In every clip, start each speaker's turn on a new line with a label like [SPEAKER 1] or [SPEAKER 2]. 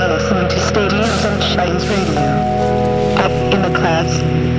[SPEAKER 1] are listening to Stadium Sunshine's Radio. Up in the class.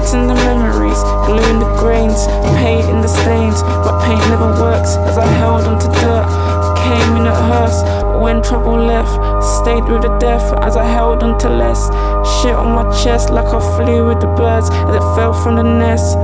[SPEAKER 2] Fencing the memories, gluing the grains, painting the stains. But paint never works as I held onto dirt. Came in a hearse, when trouble left, stayed with the death as I held onto less. Shit on my chest like I flew with the birds as it fell from the nest.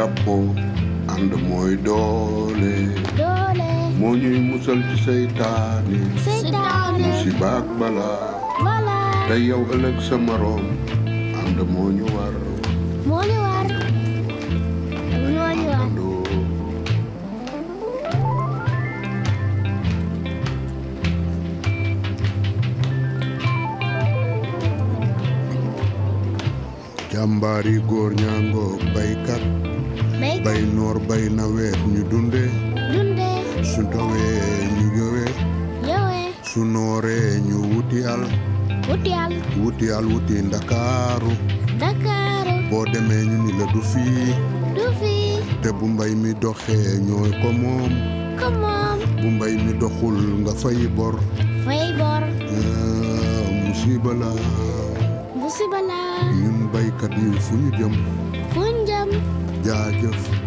[SPEAKER 3] Jàppoo ànd mooy doole moo ñuy musal ci seytaane musiba ak balaa
[SPEAKER 4] bala.
[SPEAKER 3] Te yow ëllëg sa moroom ko moom.
[SPEAKER 4] Ko moom.
[SPEAKER 3] Bu mbay mi doxul nga fay bor.
[SPEAKER 4] Fay bor.
[SPEAKER 3] Ah, musiba la.
[SPEAKER 4] Musiba la.
[SPEAKER 3] Ñun baykat yi fu ñu jëm.
[SPEAKER 4] Fu njëm
[SPEAKER 3] jaajëf
[SPEAKER 4] jaajëf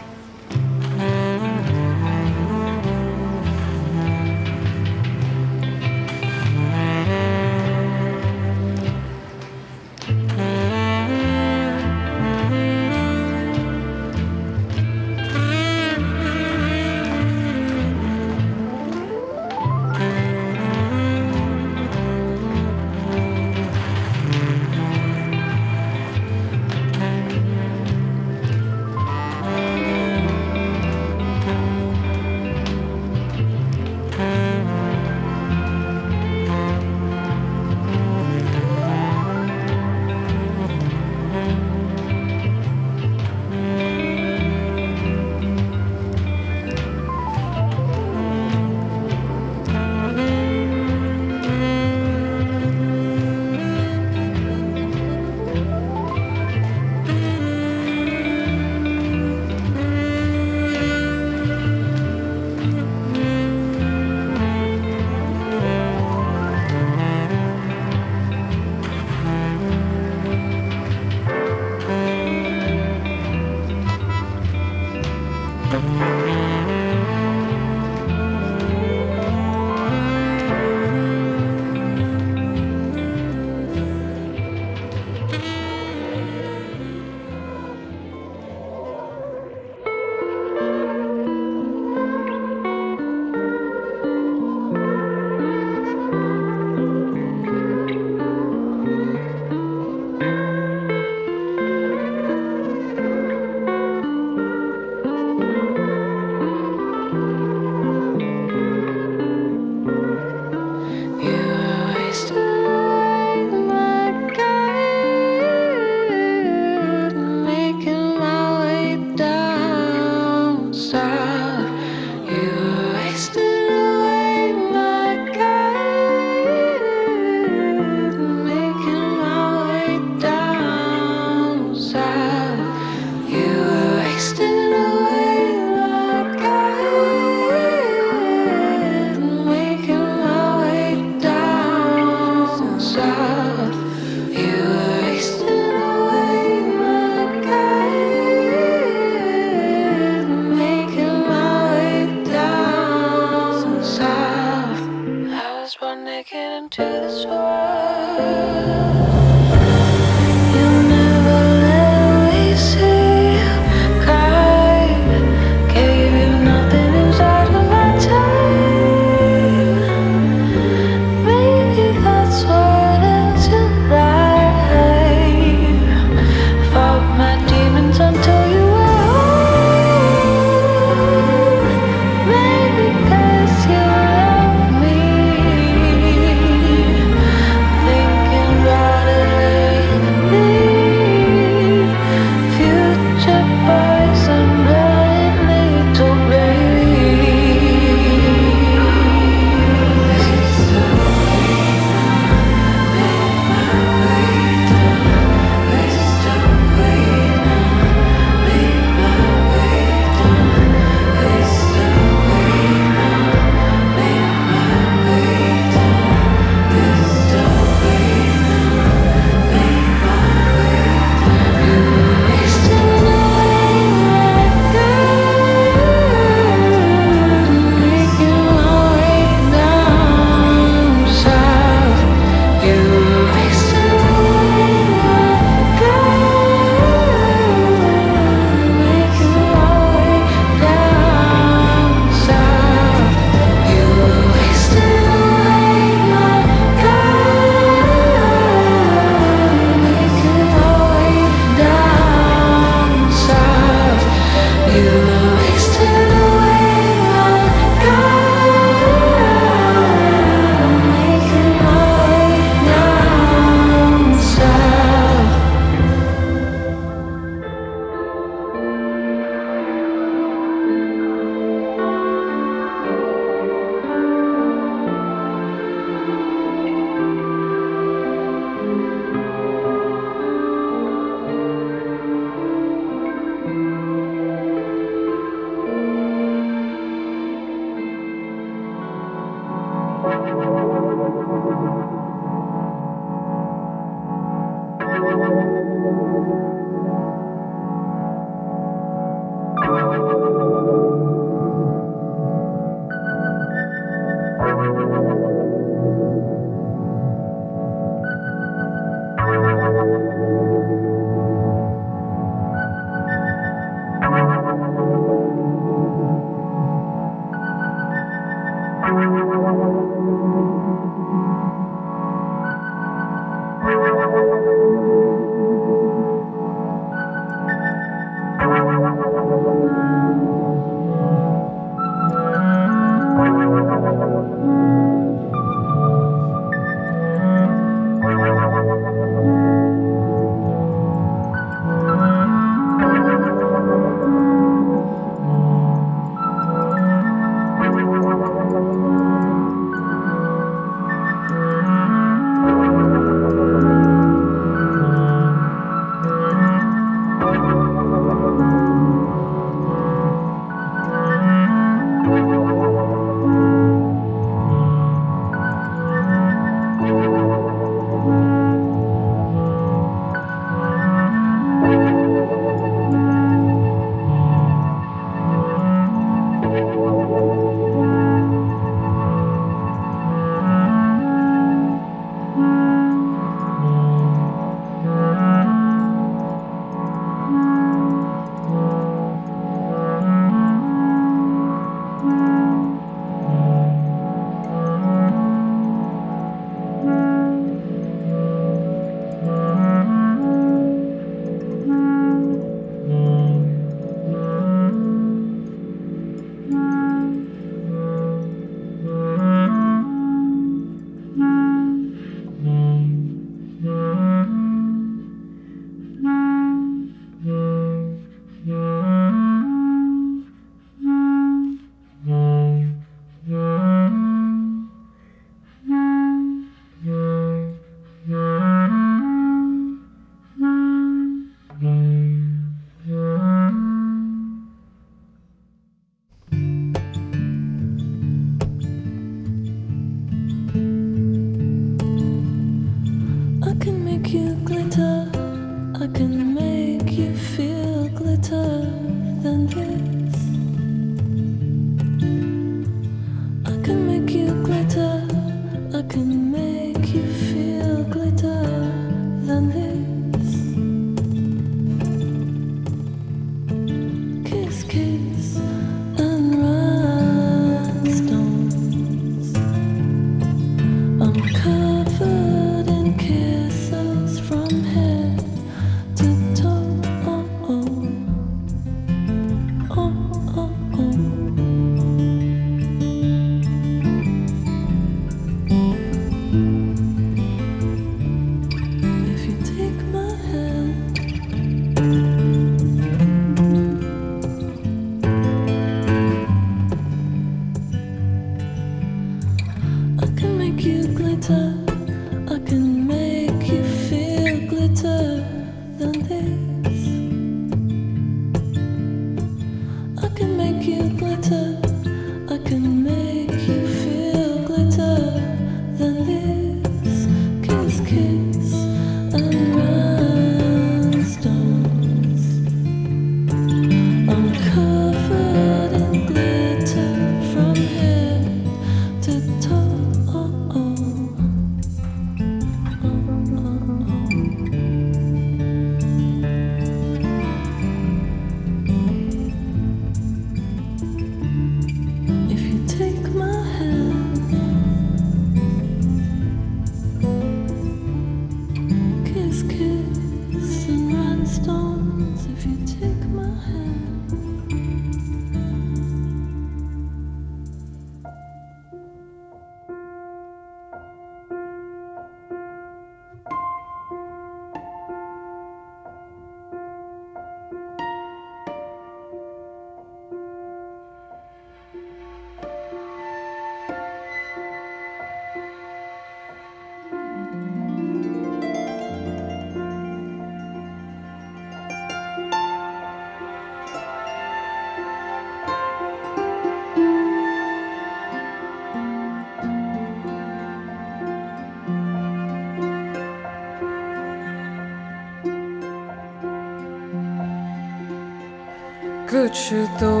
[SPEAKER 5] 过去都。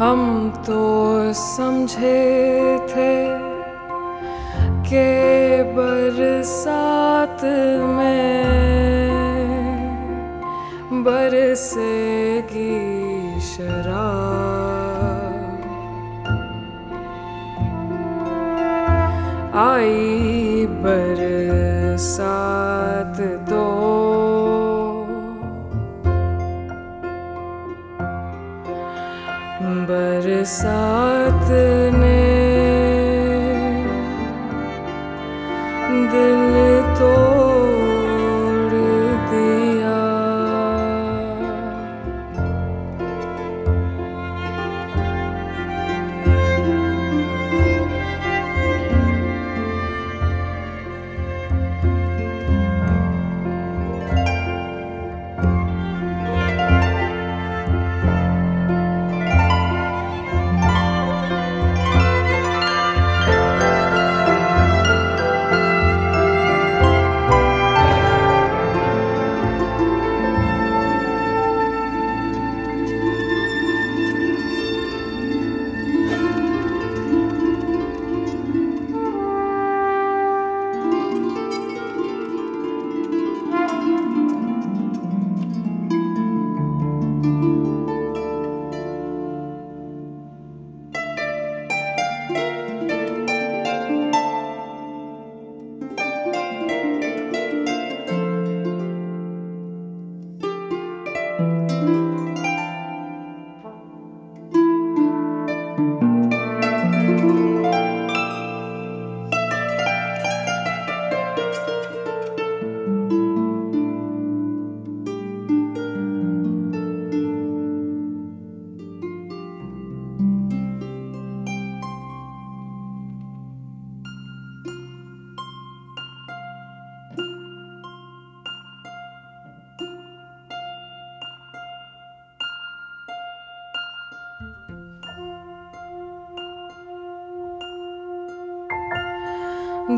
[SPEAKER 5] हम तो समझे थे के बरसात में बरसेगी शराब। आई बरसात Sorry.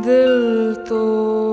[SPEAKER 5] del toro.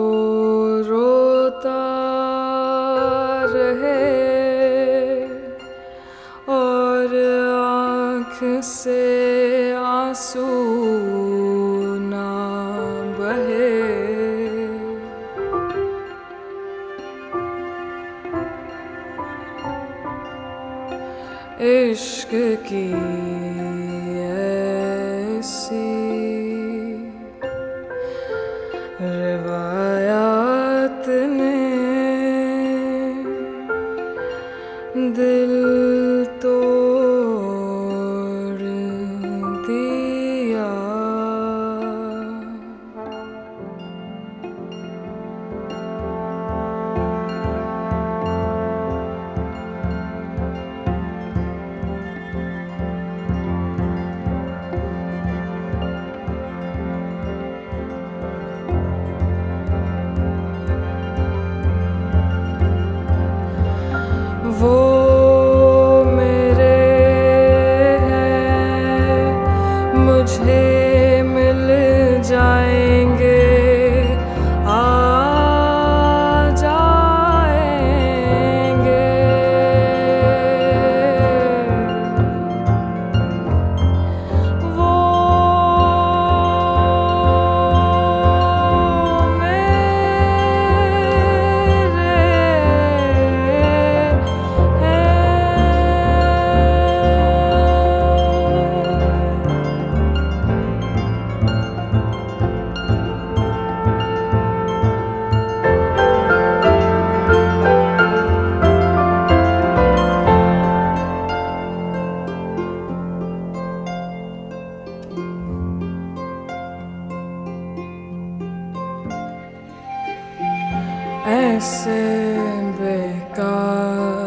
[SPEAKER 5] Ain't sitting back up.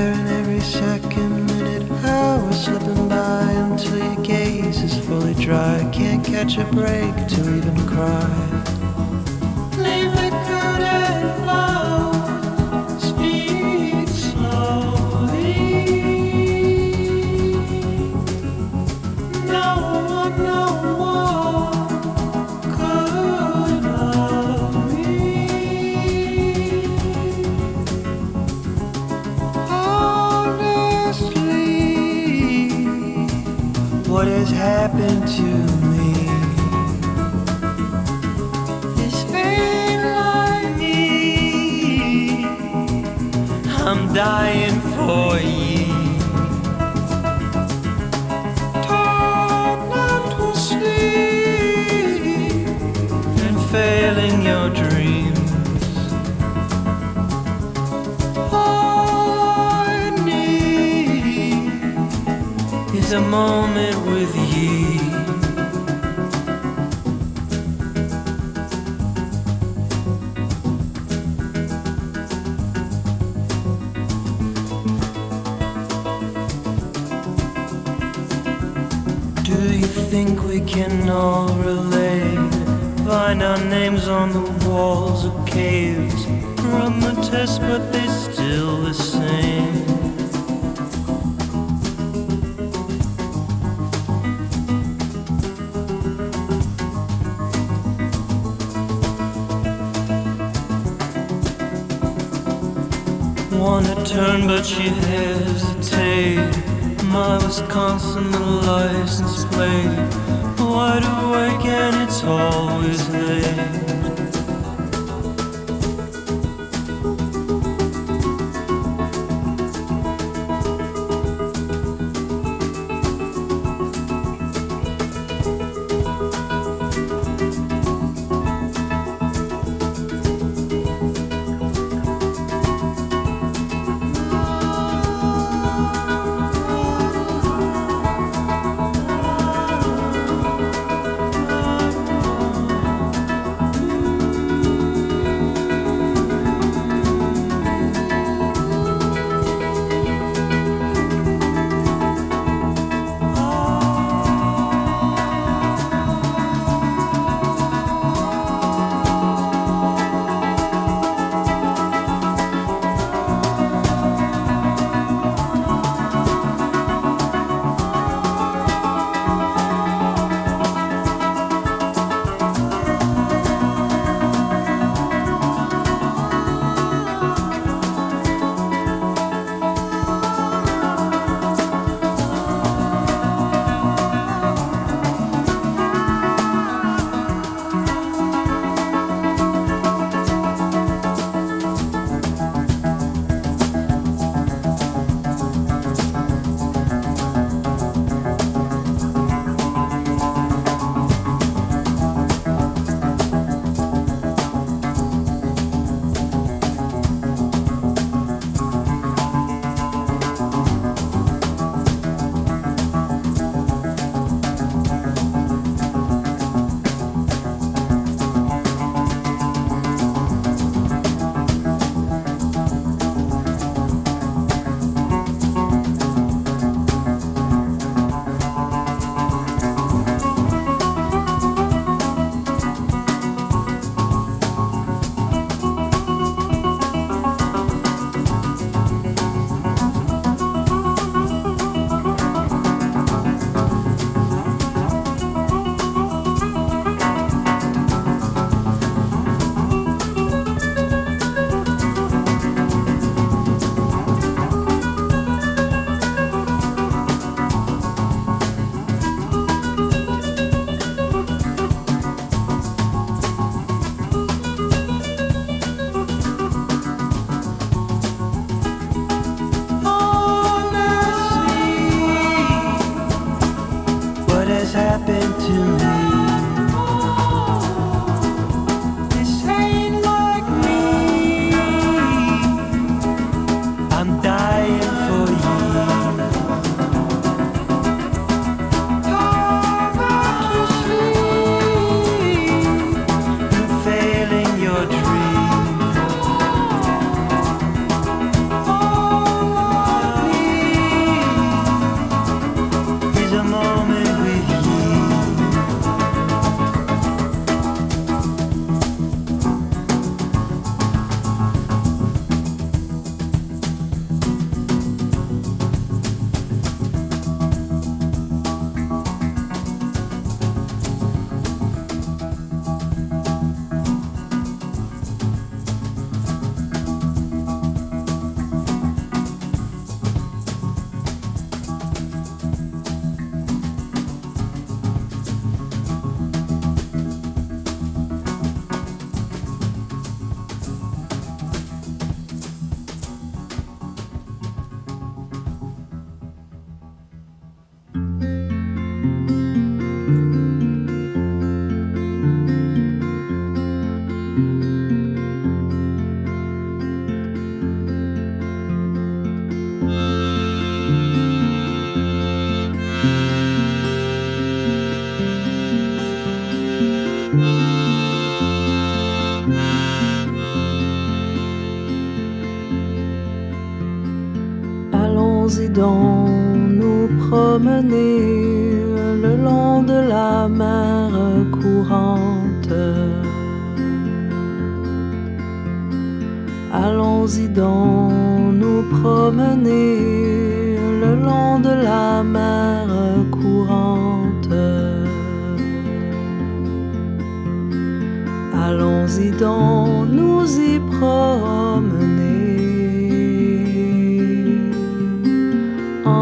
[SPEAKER 5] there every second, minute, hour slipping by until your gaze is fully dry. Can't catch a break
[SPEAKER 6] to even cry. Happened to me. This ain't like me. I'm dying for. Torn to sleep and failing your dreams. A moment with you. Can all relate? Find our names on the walls of caves. Run the test, but they're still the same. Wanna turn, but she hesitates. My Wisconsin license plate. Wide awake and it's always late.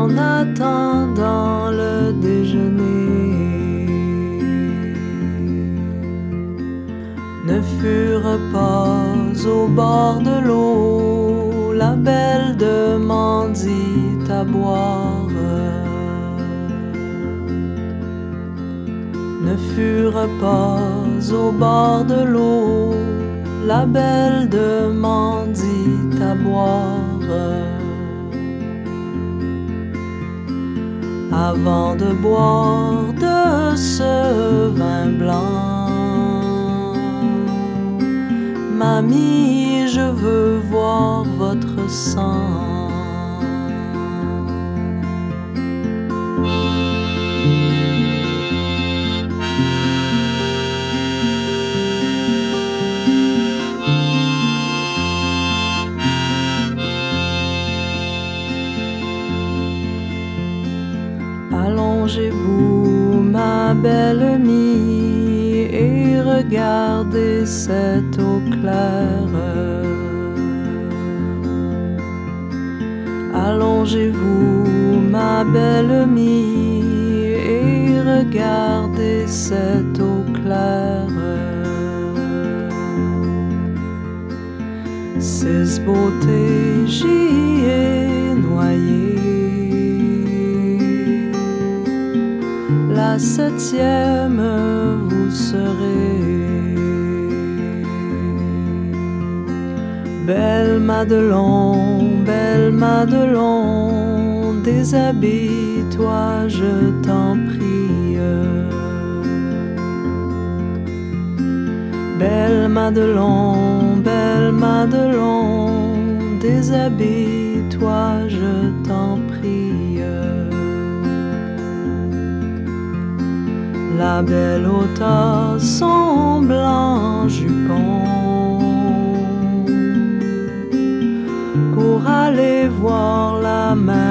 [SPEAKER 7] En attendant le déjeuner. Ne furent pas au bord de l'eau la belle demandit à boire. Ne furent pas au bord de l'eau la belle demandit à boire. Avant de boire de ce vin blanc, Mamie, je veux voir votre sang. Belle amie, et regardez cette eau claire. Allongez-vous, ma belle amie, et regardez cette eau claire. Ces beautés, Septième, vous serez. Belle Madelon, belle Madelon, déshabille-toi, je t'en prie. Belle Madelon, belle Madelon, déshabille-toi, La belle ôta son blanc jupon. Pour aller voir la mer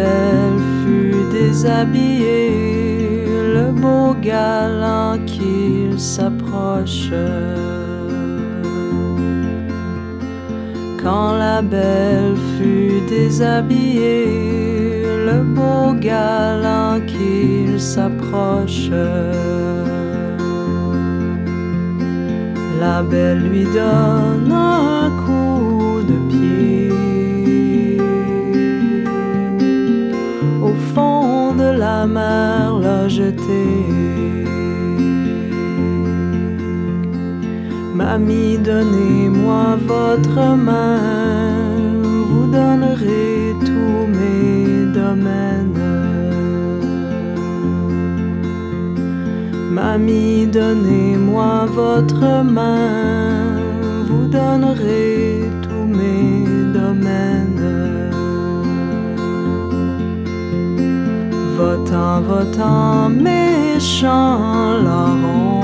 [SPEAKER 7] belle fut déshabillée, le beau galant qu'il s'approche. Quand la belle fut déshabillée, le beau galant qu'il s'approche. La belle lui donne Mamie, donnez-moi votre main, vous donnerez tous mes domaines. Mamie, donnez-moi votre main, vous donnerez Votant, votant, méchant larron,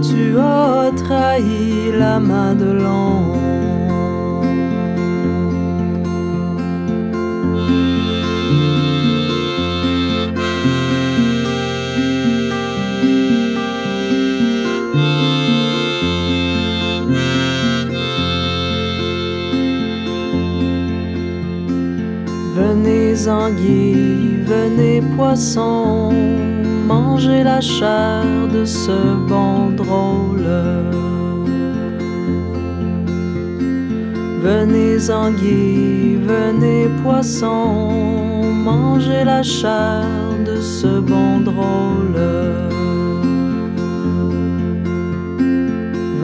[SPEAKER 7] tu as trahi la Madelon. Venez poissons, mangez la chair de ce bon drôle. Venez anguilles, venez poissons, mangez la chair de ce bon drôle.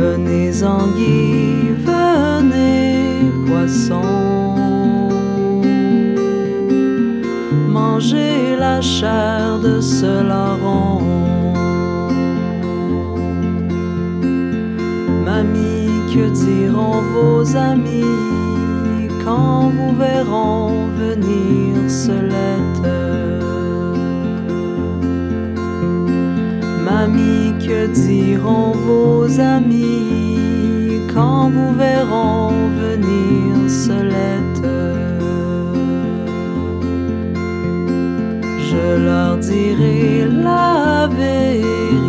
[SPEAKER 7] Venez anguilles, venez poissons, mangez la chair de ce larron. Mamie, que diront vos amis quand vous verront venir ce lettre? Mamie, que diront vos amis quand vous verront venir Dirai la vérité.